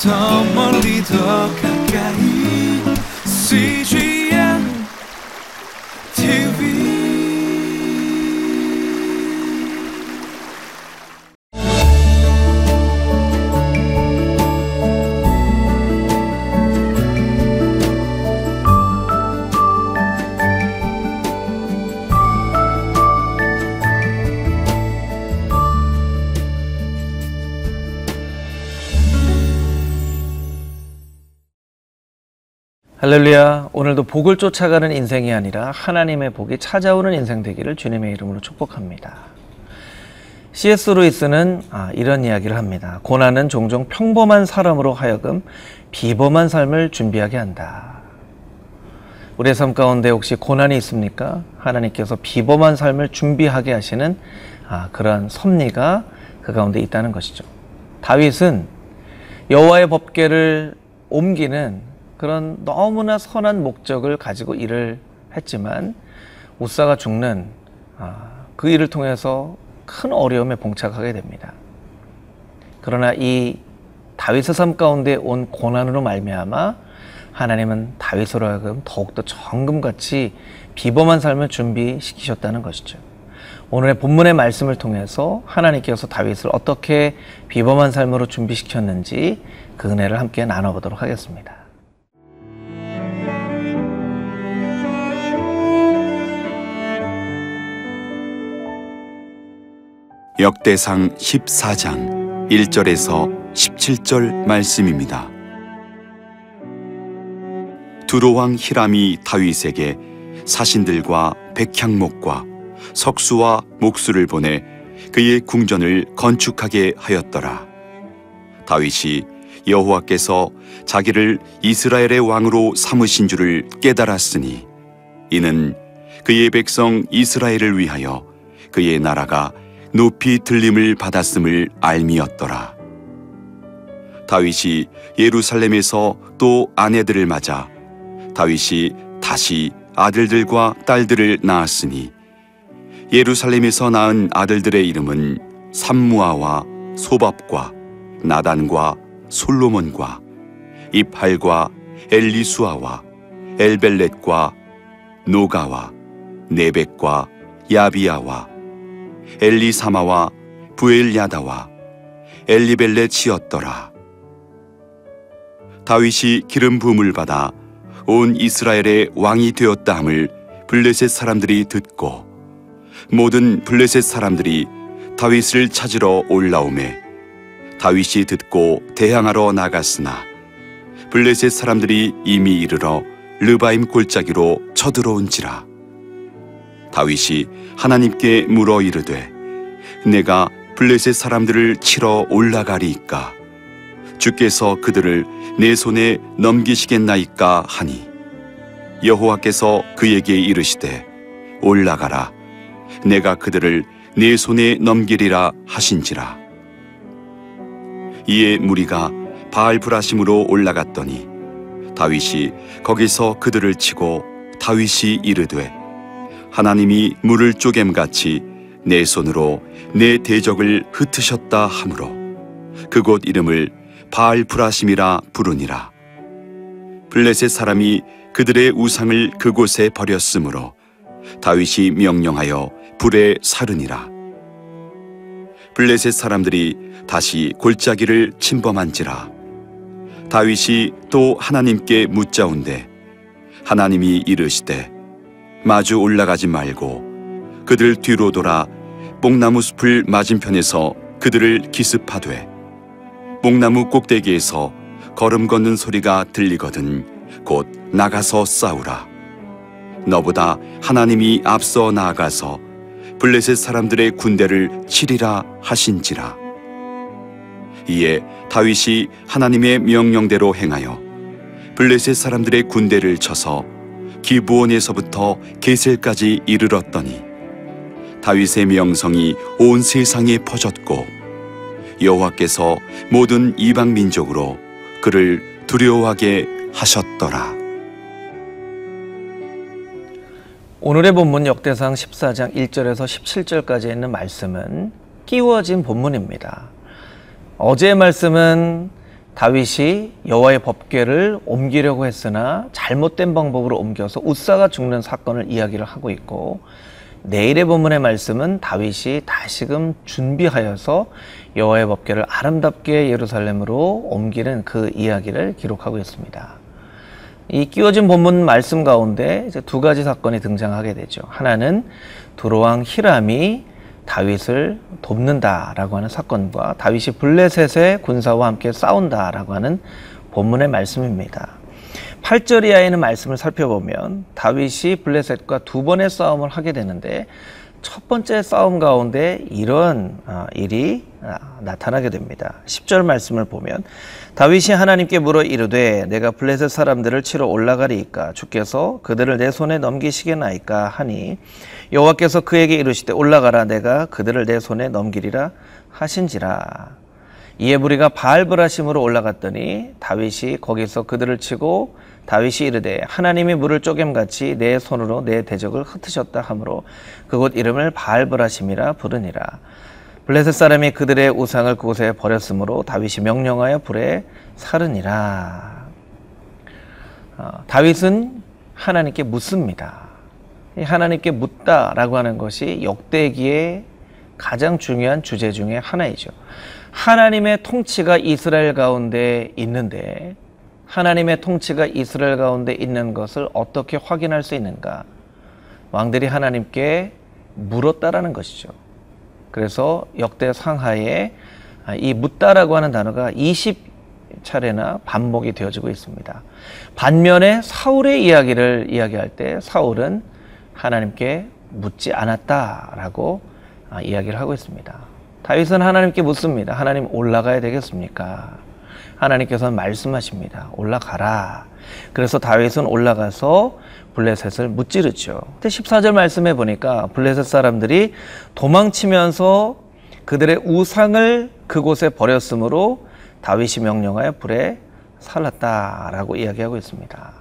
더 멀리 더 가 할렐루야. 오늘도 복을 쫓아가는 인생이 아니라 하나님의 복이 찾아오는 인생 되기를 주님의 이름으로 축복합니다. C.S. 루이스는 아, 이런 이야기를 합니다. 고난은 종종 평범한 사람으로 하여금 비범한 삶을 준비하게 한다. 우리의 삶 가운데 혹시 고난이 있습니까? 하나님께서 비범한 삶을 준비하게 하시는 아, 그러한 섭리가 그 가운데 있다는 것이죠. 다윗은 여호와의 법궤를 옮기는 그런 너무나 선한 목적을 가지고 일을 했지만 우사가 죽는 아, 그 일을 통해서 큰 어려움에 봉착하게 됩니다. 그러나 이 다윗의 삶 가운데 온 고난으로 말미암아 하나님은 다윗으로 하여금 더욱더 정금같이 비범한 삶을 준비시키셨다는 것이죠. 오늘의 본문의 말씀을 통해서 하나님께서 다윗을 어떻게 비범한 삶으로 준비시켰는지 그 은혜를 함께 나눠보도록 하겠습니다. 역대상 14장 1절에서 17절 말씀입니다. 두로왕 히람이 다윗에게 사신들과 백향목과 석수와 목수를 보내 그의 궁전을 건축하게 하였더라. 다윗이 여호와께서 자기를 이스라엘의 왕으로 삼으신 줄을 깨달았으니 이는 그의 백성 이스라엘을 위하여 그의 나라가 높이 들림을 받았음을 알미었더라. 다윗이 예루살렘에서 또 아내들을 맞아 다윗이 다시 아들들과 딸들을 낳았으니 예루살렘에서 낳은 아들들의 이름은 삼무아와 소밥과 나단과 솔로몬과 입할과 엘리수아와 엘벨렛과 노가와 네벡과 야비아와 엘리사마와 부엘야다와 엘리벨렛이었더라. 다윗이 기름 부음을 받아 온 이스라엘의 왕이 되었다 함을 블레셋 사람들이 듣고 모든 블레셋 사람들이 다윗을 찾으러 올라오매 다윗이 듣고 대항하러 나갔으나 블레셋 사람들이 이미 이르러 르바임 골짜기로 쳐들어온지라 다윗이 하나님께 물어 이르되 내가 블레셋 사람들을 치러 올라가리이까? 주께서 그들을 내 손에 넘기시겠나이까 하니? 여호와께서 그에게 이르시되 올라가라. 내가 그들을 내 손에 넘기리라 하신지라. 이에 무리가 바알브라심으로 올라갔더니 다윗이 거기서 그들을 치고 다윗이 이르되 하나님이 물을 쪼갬같이 내 손으로 내 대적을 흩으셨다 하므로 그곳 이름을 바알 브라심이라 부르니라. 블레셋 사람이 그들의 우상을 그곳에 버렸으므로 다윗이 명령하여 불에 사르니라. 블레셋 사람들이 다시 골짜기를 침범한지라. 다윗이 또 하나님께 묻자온대 하나님이 이르시되 마주 올라가지 말고 그들 뒤로 돌아 뽕나무 숲을 맞은편에서 그들을 기습하되 뽕나무 꼭대기에서 걸음 걷는 소리가 들리거든 곧 나가서 싸우라. 너보다 하나님이 앞서 나아가서 블레셋 사람들의 군대를 치리라 하신지라. 이에 다윗이 하나님의 명령대로 행하여 블레셋 사람들의 군대를 쳐서 기부원에서부터 게셀까지 이르렀더니 다윗의 명성이 온 세상에 퍼졌고 여호와께서 모든 이방 민족으로 그를 두려워하게 하셨더라. 오늘의 본문 역대상 14장 1절에서 17절까지 있는 말씀은 끼워진 본문입니다. 어제의 말씀은 다윗이 여호와의 법궤를 옮기려고 했으나 잘못된 방법으로 옮겨서 우사가 죽는 사건을 이야기를 하고 있고 내일의 본문의 말씀은 다윗이 다시금 준비하여서 여호와의 법궤를 아름답게 예루살렘으로 옮기는 그 이야기를 기록하고 있습니다. 이 끼워진 본문 말씀 가운데 두 가지 사건이 등장하게 되죠. 하나는 두로왕 히람이 다윗을 돕는다라고 하는 사건과 다윗이 블레셋의 군사와 함께 싸운다라고 하는 본문의 말씀입니다. 8절 이하에는 말씀을 살펴보면 다윗이 블레셋과 두 번의 싸움을 하게 되는데 첫 번째 싸움 가운데 이런 어, 일이 아, 나타나게 됩니다. 10절 말씀을 보면 다윗이 하나님께 물어 이르되 내가 블레셋 사람들을 치러 올라가리이까? 주께서 그들을 내 손에 넘기시겠나이까? 하니 여호와께서 그에게 이르시되 올라가라. 내가 그들을 내 손에 넘기리라 하신지라. 이에 무리가 바알브라심으로 올라갔더니 다윗이 거기서 그들을 치고 다윗이 이르되 하나님이 물을 쪼겜같이 내 손으로 내 대적을 흩으셨다 하므로 그곳 이름을 바알브라심이라 부르니라. 블레셋 사람이 그들의 우상을 그곳에 버렸으므로 다윗이 명령하여 불에 살으니라. 어, 다윗은 하나님께 묻습니다. 이 하나님께 묻다라고 하는 것이 역대기의 가장 중요한 주제 중에 하나이죠. 하나님의 통치가 이스라엘 가운데 있는데 하나님의 통치가 이스라엘 가운데 있는 것을 어떻게 확인할 수 있는가? 왕들이 하나님께 물었다라는 것이죠. 그래서 역대 상하에 이 묻다라고 하는 단어가 20차례나 반복이 되어지고 있습니다. 반면에 사울의 이야기를 이야기할 때 사울은 하나님께 묻지 않았다라고 아, 이야기를 하고 있습니다. 다윗은 하나님께 묻습니다. 하나님 올라가야 되겠습니까? 하나님께서는 말씀하십니다. 올라가라. 그래서 다윗은 올라가서 블레셋을 무찌르죠. 근데 14절 말씀해 보니까 블레셋 사람들이 도망치면서 그들의 우상을 그곳에 버렸으므로 다윗이 명령하여 불에 살랐다라고 이야기하고 있습니다.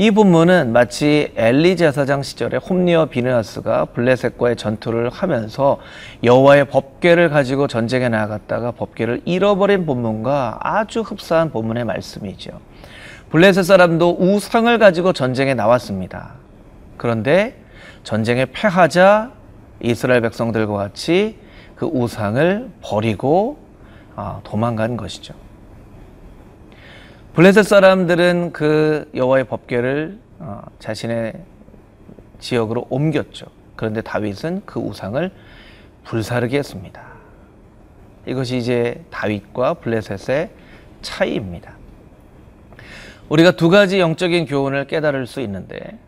이 본문은 마치 엘리 제사장 시절에 홈리어 비느하스가 블레셋과의 전투를 하면서 여호와의 법궤를 가지고 전쟁에 나갔다가 법궤를 잃어버린 본문과 아주 흡사한 본문의 말씀이죠. 블레셋 사람도 우상을 가지고 전쟁에 나왔습니다. 그런데 전쟁에 패하자 이스라엘 백성들과 같이 그 우상을 버리고 아, 도망간 것이죠. 블레셋 사람들은 그 여호와의 법궤를 어, 자신의 지역으로 옮겼죠. 그런데 다윗은 그 우상을 불사르게 했습니다. 이것이 이제 다윗과 블레셋의 차이입니다. 우리가 두 가지 영적인 교훈을 깨달을 수 있는데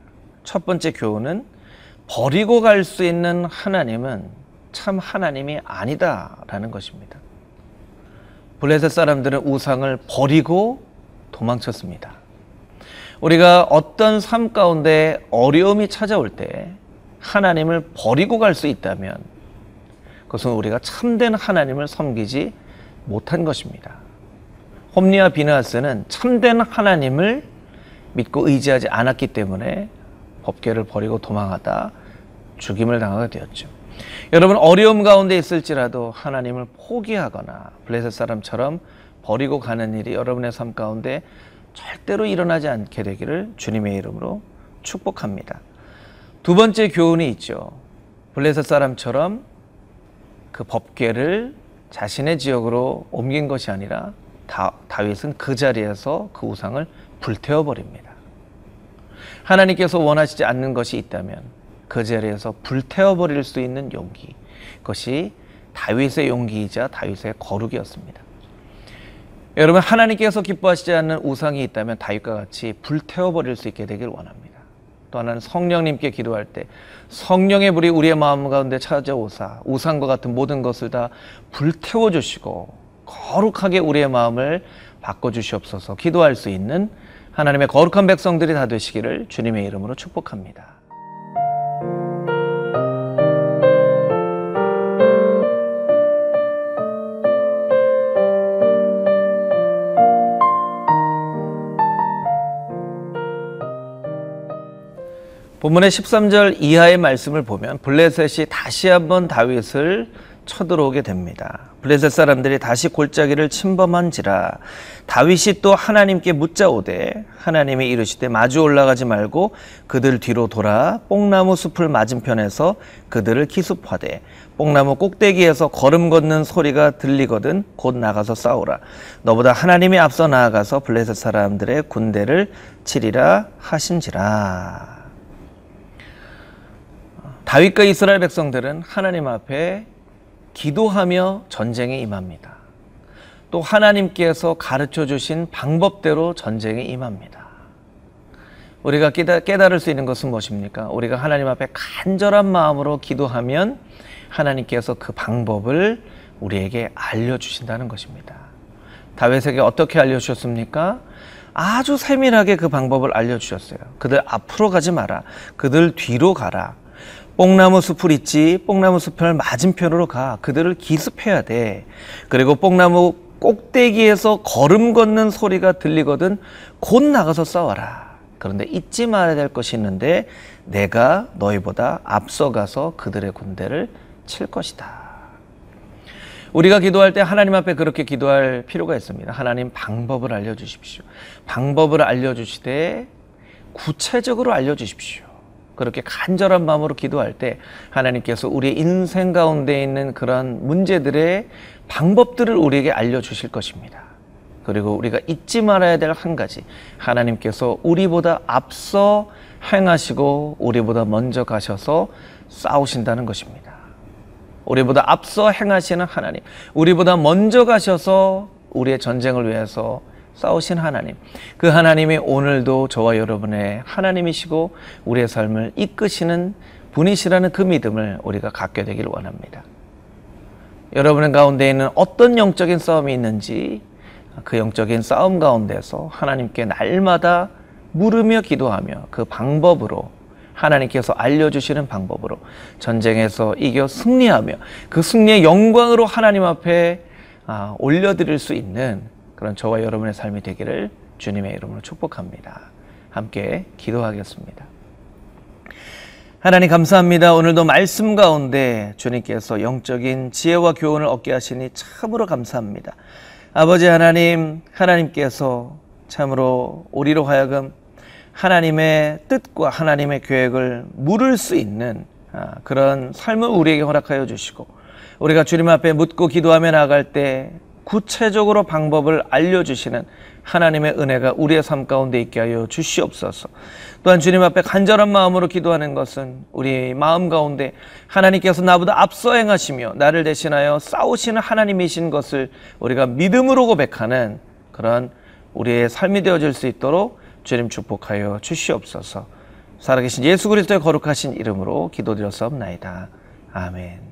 첫 번째 교훈은 버리고 갈 수 있는 하나님은 참 하나님이 아니다라는 것입니다. 블레셋 사람들은 우상을 버리고 도망쳤습니다. 우리가 어떤 삶 가운데 어려움이 찾아올 때 하나님을 버리고 갈 수 있다면 그것은 우리가 참된 하나님을 섬기지 못한 것입니다. 홈리와 비나스는 참된 하나님을 믿고 의지하지 않았기 때문에 법계를 버리고 도망하다 죽임을 당하게 되었죠. 여러분 어려움 가운데 있을지라도 하나님을 포기하거나 블레셋 사람처럼 버리고 가는 일이 여러분의 삶 가운데 절대로 일어나지 않게 되기를 주님의 이름으로 축복합니다. 두 번째 교훈이 있죠. 블레셋 사람처럼 그 법궤를 자신의 지역으로 옮긴 것이 아니라 다, 다윗은 그 자리에서 그 우상을 불태워 버립니다. 하나님께서 원하시지 않는 것이 있다면 그 자리에서 불태워 버릴 수 있는 용기. 그것이 다윗의 용기이자 다윗의 거룩이었습니다. 여러분 하나님께서 기뻐하시지 않는 우상이 있다면 다윗과 같이 불태워 버릴 수 있게 되길 원합니다. 또 하나는 성령님께 기도할 때 성령의 불이 우리의 마음 가운데 찾아오사 우상과 같은 모든 것을 다 불태워 주시고 거룩하게 우리의 마음을 바꿔 주시옵소서 기도할 수 있는 하나님의 거룩한 백성들이 다 되시기를 주님의 이름으로 축복합니다. 본문의 13절 이하의 말씀을 보면 블레셋이 다시 한번 다윗을 쳐들어오게 됩니다. 블레셋 사람들이 다시 골짜기를 침범한지라 다윗이 또 하나님께 묻자오되 하나님이 이르시되 마주 올라가지 말고 그들 뒤로 돌아 뽕나무 숲을 맞은편에서 그들을 기습하되 뽕나무 꼭대기에서 걸음 걷는 소리가 들리거든 곧 나가서 싸우라 너보다 하나님이 앞서 나아가서 블레셋 사람들의 군대를 치리라 하신지라 다윗과 이스라엘 백성들은 하나님 앞에 기도하며 전쟁에 임합니다. 또 하나님께서 가르쳐 주신 방법대로 전쟁에 임합니다. 우리가 깨달을 수 있는 것은 무엇입니까? 우리가 하나님 앞에 간절한 마음으로 기도하면 하나님께서 그 방법을 우리에게 알려주신다는 것입니다. 다윗에게 어떻게 알려주셨습니까? 아주 세밀하게 그 방법을 알려주셨어요. 그들 앞으로 가지 마라. 그들 뒤로 가라. 뽕나무 숲을 있지 뽕나무 숲을 맞은편으로 가. 그들을 기습해야 돼. 그리고 뽕나무 꼭대기에서 걸음 걷는 소리가 들리거든 곧 나가서 싸워라. 그런데 잊지 말아야 될 것이 있는데 내가 너희보다 앞서가서 그들의 군대를 칠 것이다. 우리가 기도할 때 하나님 앞에 그렇게 기도할 필요가 있습니다. 하나님 방법을 알려주십시오. 방법을 알려주시되 구체적으로 알려주십시오 그렇게 간절한 마음으로 기도할 때 하나님께서 우리 인생 가운데 있는 그런 문제들의 방법들을 우리에게 알려주실 것입니다. 그리고 우리가 잊지 말아야 될 한 가지. 하나님께서 우리보다 앞서 행하시고 우리보다 먼저 가셔서 싸우신다는 것입니다. 우리보다 앞서 행하시는 하나님. 우리보다 먼저 가셔서 우리의 전쟁을 위해서 싸우신 하나님. 그 하나님이 오늘도 저와 여러분의 하나님이시고 우리의 삶을 이끄시는 분이시라는 그 믿음을 우리가 갖게 되길 원합니다. 여러분의 가운데 있는 어떤 영적인 싸움이 있는지 그 영적인 싸움 가운데서 하나님께 날마다 물으며 기도하며 그 방법으로 하나님께서 알려주시는 방법으로 전쟁에서 이겨 승리하며 그 승리의 영광으로 하나님 앞에 아, 올려드릴 수 있는 그런 저와 여러분의 삶이 되기를 주님의 이름으로 축복합니다. 함께 기도하겠습니다. 하나님 감사합니다. 오늘도 말씀 가운데 주님께서 영적인 지혜와 교훈을 얻게 하시니 참으로 감사합니다. 아버지 하나님, 하나님께서 참으로 우리로 하여금 하나님의 뜻과 하나님의 계획을 물을 수 있는 아, 그런 삶을 우리에게 허락하여 주시고 우리가 주님 앞에 묻고 기도하며 나갈 때 구체적으로 방법을 알려주시는 하나님의 은혜가 우리의 삶 가운데 있게 하여 주시옵소서. 또한 주님 앞에 간절한 마음으로 기도하는 것은 우리 마음 가운데 하나님께서 나보다 앞서 행하시며 나를 대신하여 싸우시는 하나님이신 것을 우리가 믿음으로 고백하는 그런 우리의 삶이 되어질 수 있도록 주님 축복하여 주시옵소서. 살아계신 예수 그리스도의 거룩하신 이름으로 기도드렸사옵나이다. 아멘.